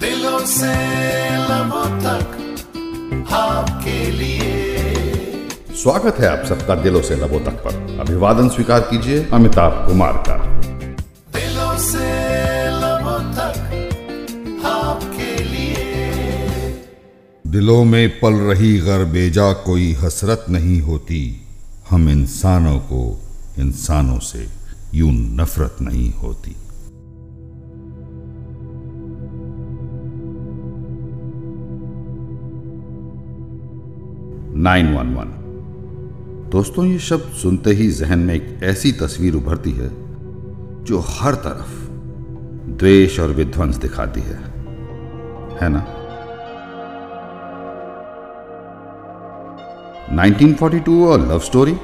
दिलों से लबों तक आपके लिए। स्वागत है आप सबका दिलों से लबों तक पर। अभिवादन स्वीकार कीजिए अमिताभ कुमार का। दिलों से लबों तक आपके लिए। दिलों में पल रही गर बेजा कोई हसरत नहीं होती। हम इंसानों को इंसानों से यूँ नफरत नहीं होती। नाइन वन वन दोस्तों, ये शब्द सुनते ही जहन में एक ऐसी तस्वीर उभरती है जो हर तरफ़ द्वेष और विध्वंस दिखाती है। है ना? 1942 और लव स्टोरी?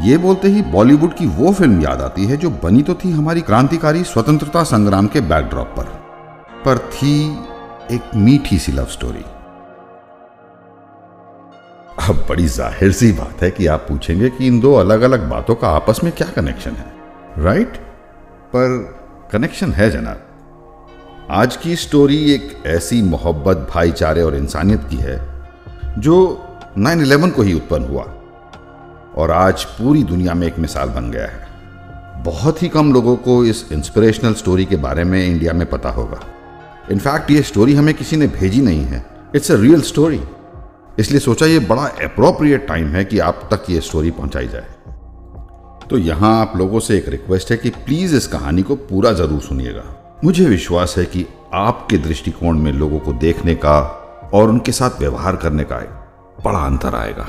ये बोलते ही बॉलीवुड की वो फ़िल्म याद आती है जो बनी तो थी हमारी क्रांतिकारी स्वतंत्रता संग्राम के बैकड्रॉप पर। पर थी एक मीठी सी लव स्टोरी। अब बड़ी ज़ाहिर सी बात है कि आप पूछेंगे कि इन दो अलग अलग बातों का आपस में क्या कनेक्शन है राइट पर कनेक्शन है जनाब। आज की स्टोरी एक ऐसी मोहब्बत, भाईचारे और इंसानियत की है, जो 9/11 को ही उत्पन्न हुआ और आज पूरी दुनिया में एक मिसाल बन गया है। बहुत ही कम लोगों को इस इंस्पिरेशनल स्टोरी के बारे में इंडिया में पता होगा। इनफैक्ट ये स्टोरी हमें किसी ने भेजी नहीं है। इट्स अ रियल स्टोरी इसलिए सोचा ये बड़ा अप्रोप्रिएट टाइम है कि आप तक ये स्टोरी पहुंचाई जाए। तो यहाँ आप लोगों से एक रिक्वेस्ट है कि प्लीज़ इस कहानी को पूरा ज़रूर सुनिएगा। मुझे विश्वास है कि आपके दृष्टिकोण में लोगों को देखने का और उनके साथ व्यवहार करने का एक बड़ा अंतर आएगा।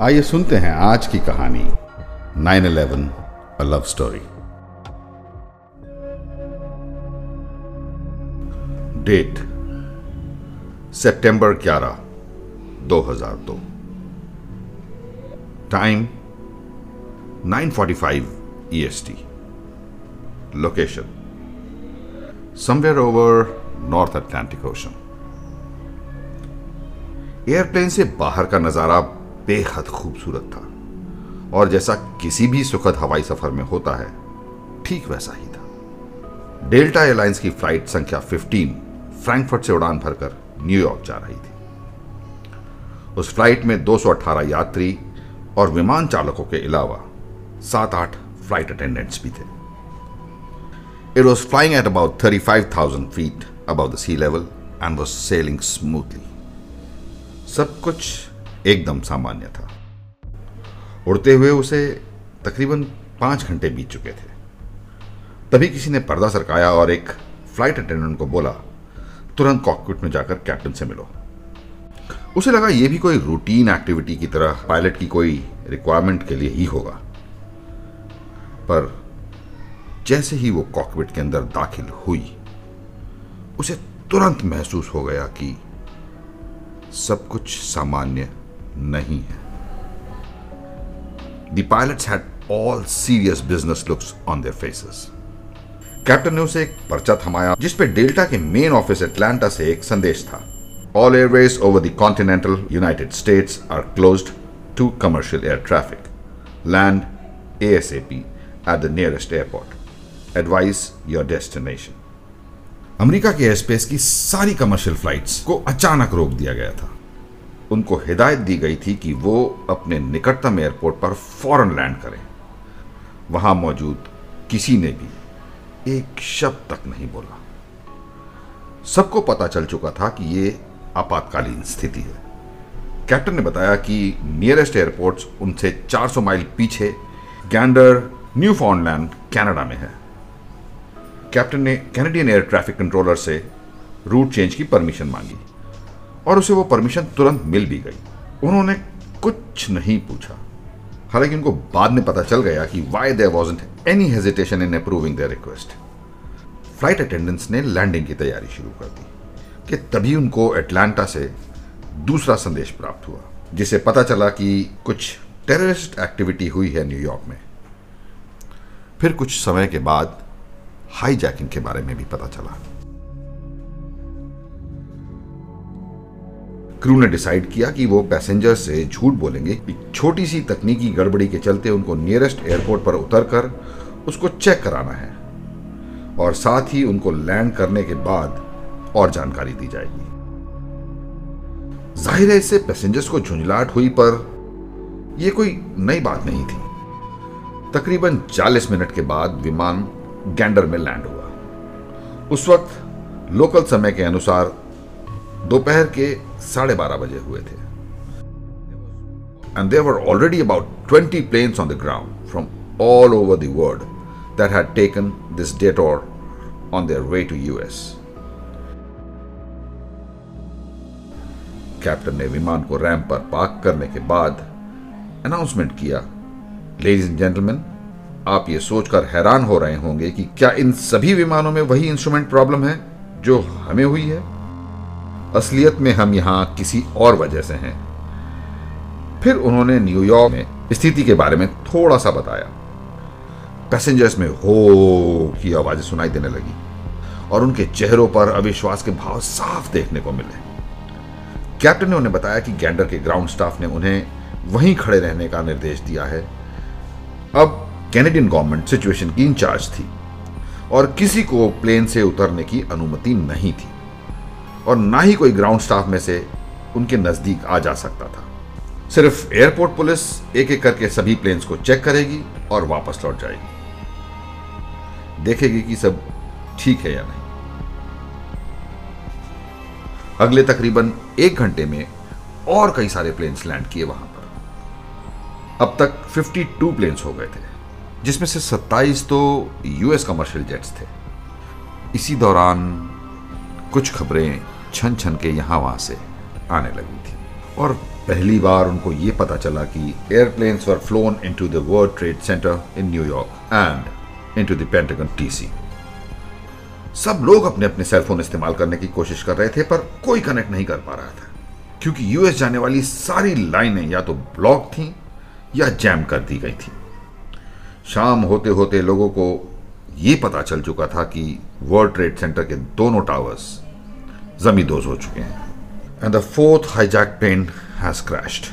आइए सुनते हैं आज की कहानी 9/11 अ लव स्टोरी डेट सितंबर 11 2002 time 9:45 EST location somewhere over North Atlantic Ocean airplane से बाहर का नज़ारा बेहद खूबसूरत था। और जैसा किसी भी सुखद हवाई सफ़र में होता है, ठीक वैसा ही था। डेल्टा एयरलाइंस की फ़्लाइट संख्या 15 फ्रैंकफर्ट से उड़ान भरकर न्यूयॉर्क जा रही थी। उस फ़्लाइट में 218 यात्री और विमान चालकों के अलावा सात आठ फ़्लाइट अटेंडेंट्स भी थे। It was flying at about 35,000 feet above the sea level and was sailing smoothly. सब कुछ एकदम सामान्य था। उड़ते हुए उसे तकरीबन पाँच घंटे बीत चुके थे। तभी किसी ने पर्दा सरकाया और एक फ़्लाइट अटेंडेंट को बोला तुरंत कॉकपिट में जाकर कैप्टन से मिलो। उसे लगा यह भी कोई रूटीन एक्टिविटी की तरह पायलट की कोई रिक्वायरमेंट के लिए ही होगा। पर जैसे ही वो कॉकपिट के अंदर दाखिल हुई, उसे तुरंत महसूस हो गया कि सब कुछ सामान्य नहीं है। The pilots had all serious business looks on their faces captain ने उसे एक पर्चा थमाया जिसपे डेल्टा के मेन ऑफ़िस एटलांटा से एक संदेश था। All airways over the continental United States are closed to commercial air traffic land ASAP at the nearest airport. Advise your destination. America के एयरस्पेस की सारी कमर्शियल फ्लाइट्स को अचानक रोक दिया गया था उनको हिदायत दी गई थी कि वो अपने निकटतम एयरपोर्ट पर फ़ौरन लैंड करें वहाँ मौजूद किसी ने भी एक शब्द तक नहीं बोला सबको पता चल चुका था कि ये आपातकालीन स्थिति है। कैप्टन ने बताया कि नियरेस्ट एयरपोर्ट्स उनसे 400 माइल पीछे गैंडर न्यू फाउंडलैंड कनाडा में है। कैप्टन ने कैनेडियन एयर ट्रैफ़िक कंट्रोलर से रूट चेंज की परमिशन मांगी और उसे वो परमिशन तुरंत मिल भी गई। उन्होंने कुछ नहीं पूछा। हालाँकि उनको बाद में पता चल गया कि why there wasn't any hesitation in approving their request flight attendants ने लैंडिंग की तैयारी शुरू कर दी। कि तभी उनको एटलांटा से दूसरा संदेश प्राप्त हुआ, जिसे पता चला कि कुछ टेररिस्ट एक्टिविटी हुई है न्यूयॉर्क में। फिर कुछ समय के बाद हाईजैकिंग के बारे में भी पता चला। क्रू ने डिसाइड किया कि वो पैसेंजर से झूठ बोलेंगे छोटी सी तकनीकी गड़बड़ी के चलते उनको नियरेस्ट एयरपोर्ट पर उतरकर उसको चेक कराना है, और साथ ही उनको लैंड करने के बाद और जानकारी दी जाएगी। ज़ाहिर है इससे पैसेंजर्स को झुंझलाहट हुई, पर यह कोई नई बात नहीं थी। तकरीबन 40 मिनट के बाद विमान गैंडर में लैंड हुआ। उस वक्त लोकल समय के अनुसार दोपहर के साढ़े बारह बजे हुए थे। And there were already about 20 planes on the ground from all over the world that had taken this detour on their way to US. Captain ने विमान को रैंप पर पार्क करने के बाद अनाउंसमेंट किया। लेडीज़ एंड जेंटलमैन आप ये सोचकर हैरान हो रहे होंगे कि क्या इन सभी विमानों में वही इंस्ट्रूमेंट प्रॉब्लम है जो हमें हुई है? असलियत में हम यहाँ किसी और वजह से हैं। फिर उन्होंने न्यूयॉर्क में स्थिति के बारे में थोड़ा सा बताया। पैसेंजर्स में हो की आवाज़ें सुनाई देने लगी और उनके चेहरों पर अविश्वास के भाव साफ़ देखने को मिले। कैप्टन ने उन्हें बताया कि गैंडर के ग्राउंड स्टाफ ने उन्हें वहीं खड़े रहने का निर्देश दिया है। अब कैनेडियन गवर्नमेंट सिचुएशन की इंचार्ज थी और किसी को प्लेन से उतरने की अनुमति नहीं थी और ना ही कोई ग्राउंड स्टाफ में से उनके नज़दीक आ जा सकता था। सिर्फ़ एयरपोर्ट पुलिस एक एक करके सभी प्लेन्स को चेक करेगी और वापस लौट जाएगी। देखेगी कि सब ठीक है या नहीं। अगले तकरीबन एक घंटे में और कई सारे प्लेन्स लैंड किए वहाँ पर। अब तक 52 प्लेन्स हो गए थे, जिसमें से 27 तो यूएस कमर्शियल जेट्स थे। इसी दौरान कुछ खबरें छन छन के यहाँ वहाँ से आने लगी थी। और पहली बार उनको ये पता चला कि airplanes were flown into the World Trade Center in New York and into the Pentagon TC सब लोग अपने अपने सेलफोन इस्तेमाल करने की कोशिश कर रहे थे, पर कोई कनेक्ट नहीं कर पा रहा था। क्योंकि यूएस जाने वाली सारी लाइनें या तो ब्लॉक थीं या जैम कर दी गई थी। शाम होते होते लोगों को यह पता चल चुका था कि वर्ल्ड ट्रेड सेंटर के दोनों टावर्स जमींदोज हो चुके हैं। And the fourth hijack plane has crashed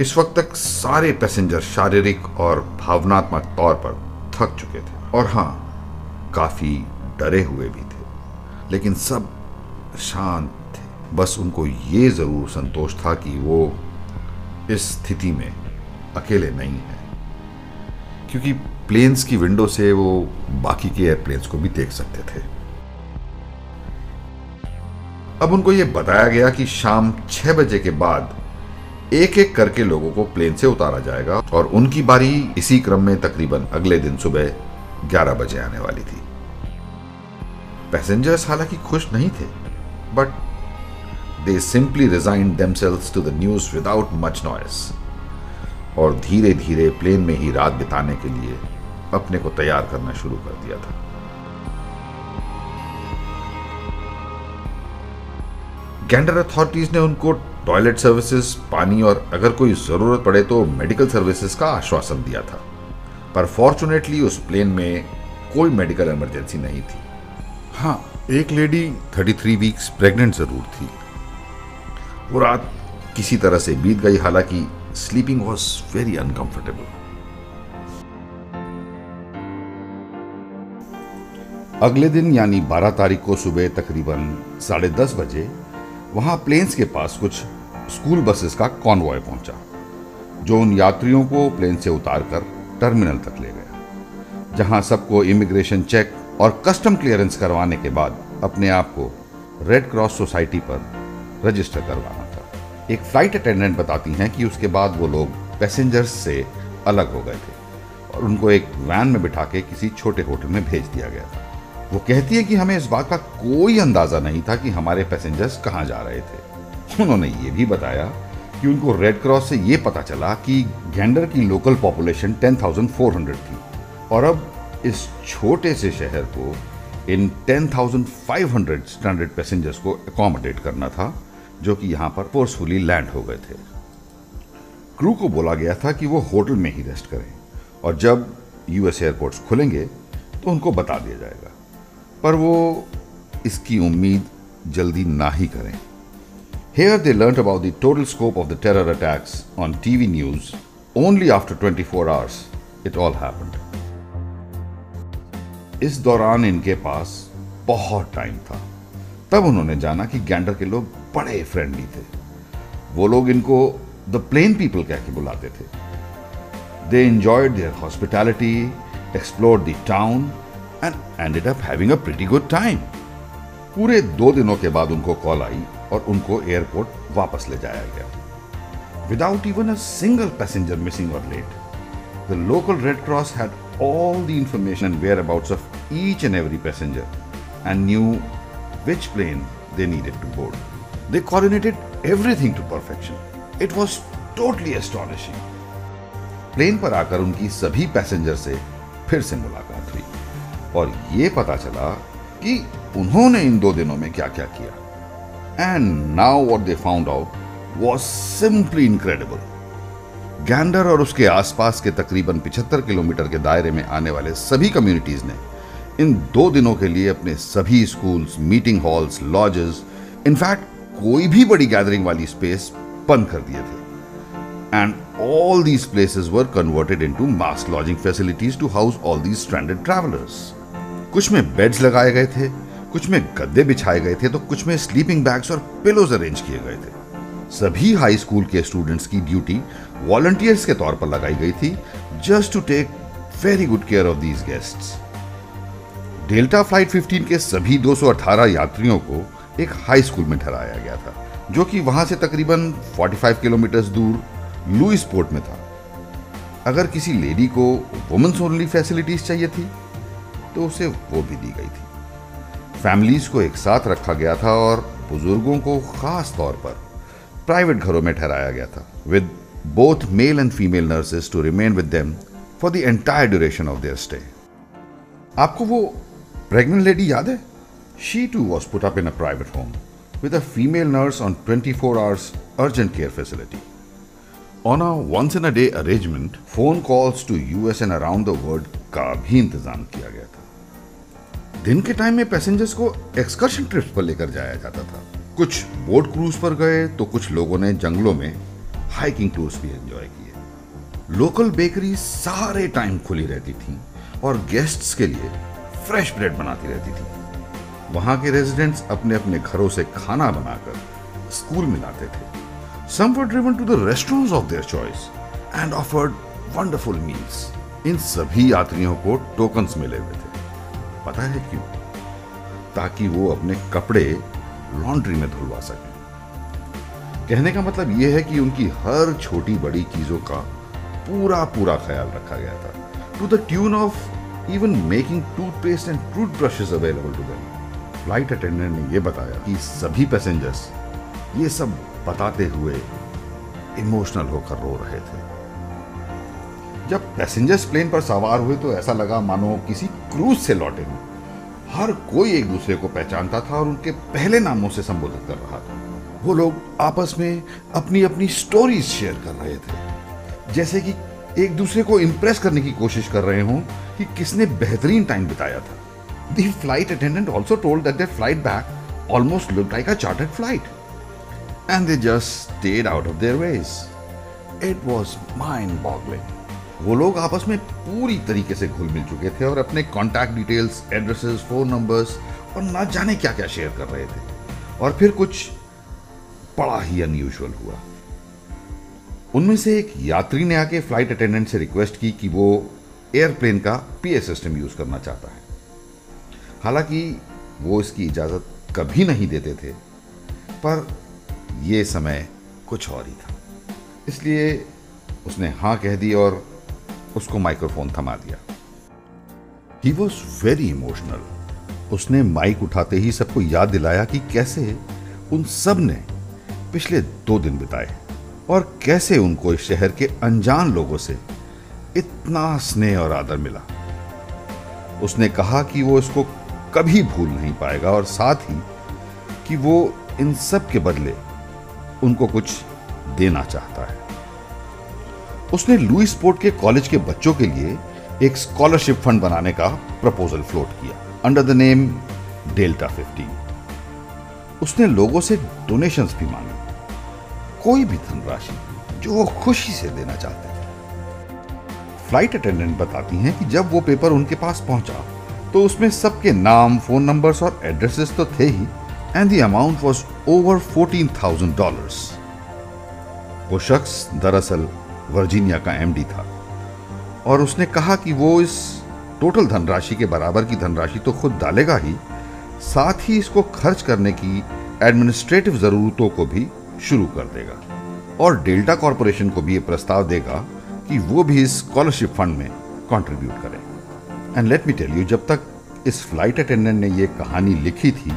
इस वक्त तक सारे पैसेंजर शारीरिक और भावनात्मक तौर पर थक चुके थे। और हाँ काफ़ी डरे हुए भी थे, लेकिन सब शांत थे। बस उनको ये ज़रूर संतोष था कि वो इस स्थिति में अकेले नहीं है, क्योंकि प्लेन्स की विंडो से वो बाकी के एयरप्लेन्स को भी देख सकते थे। अब उनको ये बताया गया कि शाम छह बजे के बाद एक एक करके लोगों को प्लेन से उतारा जाएगा और उनकी बारी इसी क्रम में तकरीबन अगले दिन सुबह 11 बजे आने वाली थी। पैसेंजर्स हालाँकि खुश नहीं थे but they simply resign themselves to the news without much noise और धीरे धीरे प्लेन में ही रात बिताने के लिए अपने को तैयार करना शुरू कर दिया था। गैंडर अथॉरिटीज ने उनको टॉयलेट सर्विसेज़ पानी और अगर कोई ज़रूरत पड़े तो मेडिकल सर्विसेज़ का आश्वासन दिया था। पर फॉर्चुनेटली उस प्लेन में कोई मेडिकल इमरजेंसी नहीं थी। हाँ एक लेडी 33 वीक्स प्रेग्नेंट ज़रूर थी। वो रात किसी तरह से बीत गई हालाँकि स्लीपिंग वॉज़ वेरी अनकंफर्टेबल अगले दिन यानी 12 तारीख को सुबह तकरीबन साढ़े दस बजे वहाँ प्लेन्स के पास कुछ स्कूल बसेस का कॉन्वॉय पहुँचा जो उन यात्रियों को प्लेन से उतारकर टर्मिनल तक ले गया, जहाँ सबको इमिग्रेशन चेक और कस्टम क्लियरेंस करवाने के बाद अपने आप को रेड क्रॉस सोसाइटी पर रजिस्टर करवाना था। एक फ़्लाइट अटेंडेंट बताती हैं कि उसके बाद वो लोग पैसेंजर्स से अलग हो गए थे और उनको एक वैन में बिठा के किसी छोटे होटल में भेज दिया गया था। वो कहती है कि हमें इस बात का कोई अंदाज़ा नहीं था कि हमारे पैसेंजर्स कहाँ जा रहे थे। उन्होंने ये भी बताया कि उनको रेड क्रॉस से ये पता चला कि गैंडर की लोकल पॉपुलेशन 10,400 थी। और अब इस छोटे से शहर को इन 10,500 स्टैंडर्ड पैसेंजर्स को अकोमोडेट करना था जो कि यहाँ पर फोर्सफुली लैंड हो गए थे। क्रू को बोला गया था कि वो होटल में ही रेस्ट करें। और जब यूएस एयरपोर्ट्स खुलेंगे तो उनको बता दिया जाएगा। पर वो इसकी उम्मीद जल्दी ना ही करें। Here they learn about the total scope of the terror attacks on TV news only after 24 hours it all happened इस दौरान इनके पास बहुत टाइम था। तब उन्होंने जाना कि गैंडर के लोग बड़े फ्रेंडली थे। वो लोग इनको द प्लेन पीपल कह के बुलाते थे। They enjoyed their hospitality explore the town and ended up having a pretty good time पूरे दो दिनों के बाद उनको कॉल आई। और उनको एयरपोर्ट वापस ले जाया गया without even a single passenger missing और let the local Red Cross had all the information and whereabouts of each and every passenger and knew which plane they needed to board. They coordinated everything to perfection. It was totally astonishing. Plane पर आकर उनकी सभी passenger से फिर से मुलाकात हुई और ये पता चला कि उन्होंने इन दो दिनों में क्या क्या किया and now what they found out was simply incredible Gander और उसके आसपास के तकरीबन 75 किलोमीटर के दायरे में आने वाले सभी कम्युनिटीज ने इन दो दिनों के लिए अपने सभी schools meeting halls lodges in fact कोई भी बड़ी गैदरिंग वाली स्पेस बंद कर दिए थे। And all these places were converted into mass lodging facilities to house all these stranded travellers कुछ में बेड्स लगाए गए थे कुछ में गद्दे बिछाए गए थे तो कुछ में स्लीपिंग बैग्स और पिलोज अरेंज किए गए थे। सभी हाई स्कूल के स्टूडेंट्स की ड्यूटी वॉलंटियर्स के तौर पर लगाई गई थी just to take very good care of these guests Delta flight 15 के सभी 218 यात्रियों को एक हाई स्कूल में ठहराया गया था, जो कि वहाँ से तकरीबन 45 किलोमीटर दूर लुइस पोर्ट में था। अगर किसी लेडी को वुमेन्स ओनली फैसिलिटीज़ चाहिए थी तो उसे वो भी दी गई थी। फैमिलीज़ को एक साथ रखा गया था और बुज़ुर्गों को खास तौर पर प्राइवेट घरों में ठहराया गया था। With both male and female nurses to remain with them for the entire duration of their stay आपको वो प्रेग्नेंट लेडी याद है? She too was put up in a private home with a female nurse on twenty four hours urgent care facility on a once in a day arrangement phone calls to you and around the world का भी इंतज़ाम किया गया था। दिन के time में passengers को एक्सकर्शन ट्रिप्स पर लेकर जाया जाता था। कुछ बोट क्रूज पर गए तो कुछ लोगों ने जंगलों में हाइकिंग टूर्स भी एंजॉय किए। लोकल बेकरी सारे टाइम खुली रहती थी और गेस्ट्स के लिए फ्रेश ब्रेड बनाती रहती थी। वहाँ के रेजिडेंट्स अपने अपने घरों से खाना बनाकर स्कूल में लाते थे। Some were driven to the restaurants of their choice and offered wonderful meals इन सभी यात्रियों को टोकन्स मिले हुए थे। पता है क्यों? ताकि वो अपने कपड़े लॉन्ड्री में धुलवा सके। कहने का मतलब यह है कि उनकी हर छोटी बड़ी चीज़ों का पूरा पूरा ख्याल रखा गया था। To the tune of even making toothpaste and tooth brushes available to them flight attendant ने यह बताया कि सभी पैसेंजर्स ये सब बताते हुए इमोशनल होकर रो रहे थे। जब पैसेंजर्स प्लेन पर सवार हुए तो ऐसा लगा मानो किसी क्रूज से लौटे हों। हर कोई एक दूसरे को पहचानता था और उनके पहले नामों से संबोधित कर रहा था। वो लोग आपस में अपनी अपनी स्टोरीज शेयर कर रहे थे। जैसे कि एक दूसरे को इंप्रेस करने की कोशिश कर रहे हों कि किसने बेहतरीन टाइम बिताया था। The flight attendant also told that their flight back almost look like a chartered flight and they just stayed out of their ways it was mind boggling वो लोग आपस में पूरी तरीके से घुल मिल चुके थे और अपने contact details addresses phone numbers और ना जाने क्या क्या शेयर कर रहे थे। और फिर कुछ बड़ा ही अनयूजल हुआ। उनमें से एक यात्री ने आके फ़्लाइट अटेंडेंट से रिक्वेस्ट की कि वो एयरप्लेन का पीए सिस्टम यूज़ करना चाहता है। हालाँकि वो इसकी इजाज़त कभी नहीं देते थे, पर यह समय कुछ और ही था। इसलिए उसने हाँ कह दी और उसको माइक्रोफोन थमा दिया। ही वॉज़ वेरी इमोशनल उसने माइक उठाते ही सबको याद दिलाया कि कैसे उन सबने पिछले दो दिन बिताए और कैसे उनको इस शहर के अनजान लोगों से इतना स्नेह और आदर मिला। उसने कहा कि वो इसको कभी भूल नहीं पाएगा और साथ ही कि वो इन सब के बदले उनको कुछ देना चाहता है। उसने लुइस पोर्ट के कॉलेज के बच्चों के लिए एक स्कॉलरशिप फंड बनाने का प्रपोजल फ्लोट किया under the name Delta fifteen उसने लोगों से डोनेशंस भी मांगे। कोई भी धनराशि जो वो खुशी से देना चाहते थे। फ़्लाइट अटेंडेंट बताती हैं कि जब वो पेपर उनके पास पहुँचा तो उसमें सबके नाम फ़ोन नंबर्स और एड्रेसेस तो थे ही and the amount was over fourteen thousand dollars वो शख्स दरअसल वर्जीनिया का एमडी था। और उसने कहा कि वो इस टोटल धनराशि के बराबर की धनराशि तो खुद डालेगा ही, साथ ही इसको खर्च करने की एडमिनिस्ट्रेटिव जरूरतों को भी शुरू कर देगा। और डेल्टा कॉरपोरेशन को भी ये प्रस्ताव देगा कि वो भी इस स्कॉलरशिप फंड में कंट्रीब्यूट करें। And let me tell you जब तक इस फ़्लाइट अटेंडेंट ने ये कहानी लिखी थी,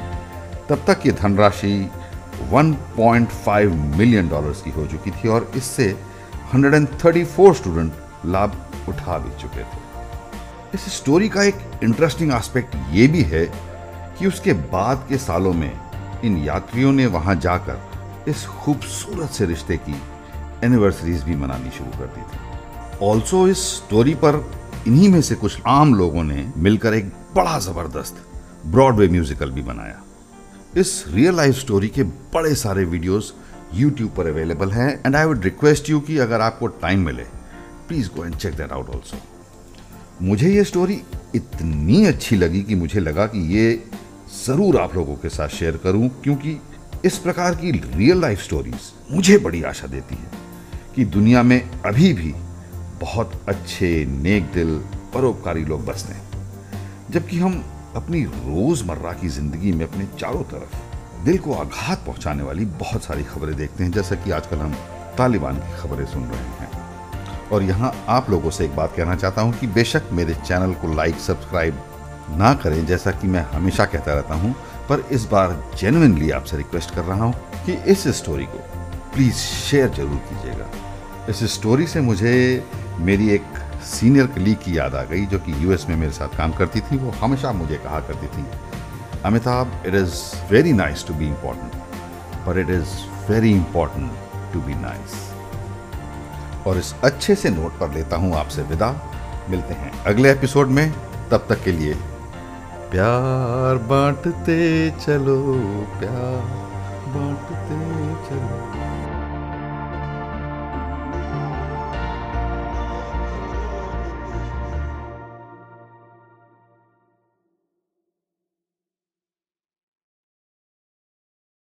तब तक ये धनराशि 1.5 मिलियन डॉलर्स की हो चुकी थी और इससे 134 स्टूडेंट लाभ उठा भी चुके थे। इस स्टोरी का एक इंटरेस्टिंग एस्पेक्ट ये भी है कि उसके बाद के सालों में इन यात्रियों ने वहाँ जाकर इस खूबसूरत से रिश्ते की एनिवर्सरीज भी मनानी शुरू कर दी थी। ऑल्सो इस स्टोरी पर इन्हीं में से कुछ आम लोगों ने मिलकर एक बड़ा ज़बरदस्त ब्रॉडवे म्यूजिकल भी बनाया। इस रियल लाइफ स्टोरी के बड़े सारे वीडियोस यूट्यूब पर अवेलेबल हैं and I would request you कि अगर आपको टाइम मिले please go and check that out also मुझे ये स्टोरी इतनी अच्छी लगी कि मुझे लगा कि ये ज़रूर आप लोगों के साथ शेयर करूँ, क्योंकि इस प्रकार की रियल लाइफ स्टोरीज मुझे बड़ी आशा देती है कि दुनिया में अभी भी बहुत अच्छे, नेक दिल, परोपकारी लोग बसते हैं। जबकि हम अपनी रोज़मर्रा की ज़िंदगी में अपने चारों तरफ़ दिल को आघात पहुँचाने वाली बहुत सारी खबरें देखते हैं, जैसा कि आजकल हम तालिबान की खबरें सुन रहे हैं। और यहाँ आप लोगों से एक बात कहना चाहता हूँ कि बेशक मेरे चैनल को लाइक, सब्सक्राइब ना करें, जैसा कि मैं हमेशा कहता रहता हूँ, पर इस बार जेनुनली आपसे रिक्वेस्ट कर रहा हूँ कि इस स्टोरी को प्लीज़ शेयर ज़रूर कीजिएगा। इस स्टोरी से मुझे मेरी एक सीनियर कलीग की याद आ गई, जो कि यूएस में मेरे साथ काम करती थी, वो हमेशा मुझे कहा करती थी Amitabh it is very nice to be important, पर it is very important to be nice और इस अच्छे से नोट पर लेता हूँ आपसे विदा। मिलते हैं अगले एपिसोड में। तब तक के लिए प्यार बांटते चलो प्यार बांटते चलो।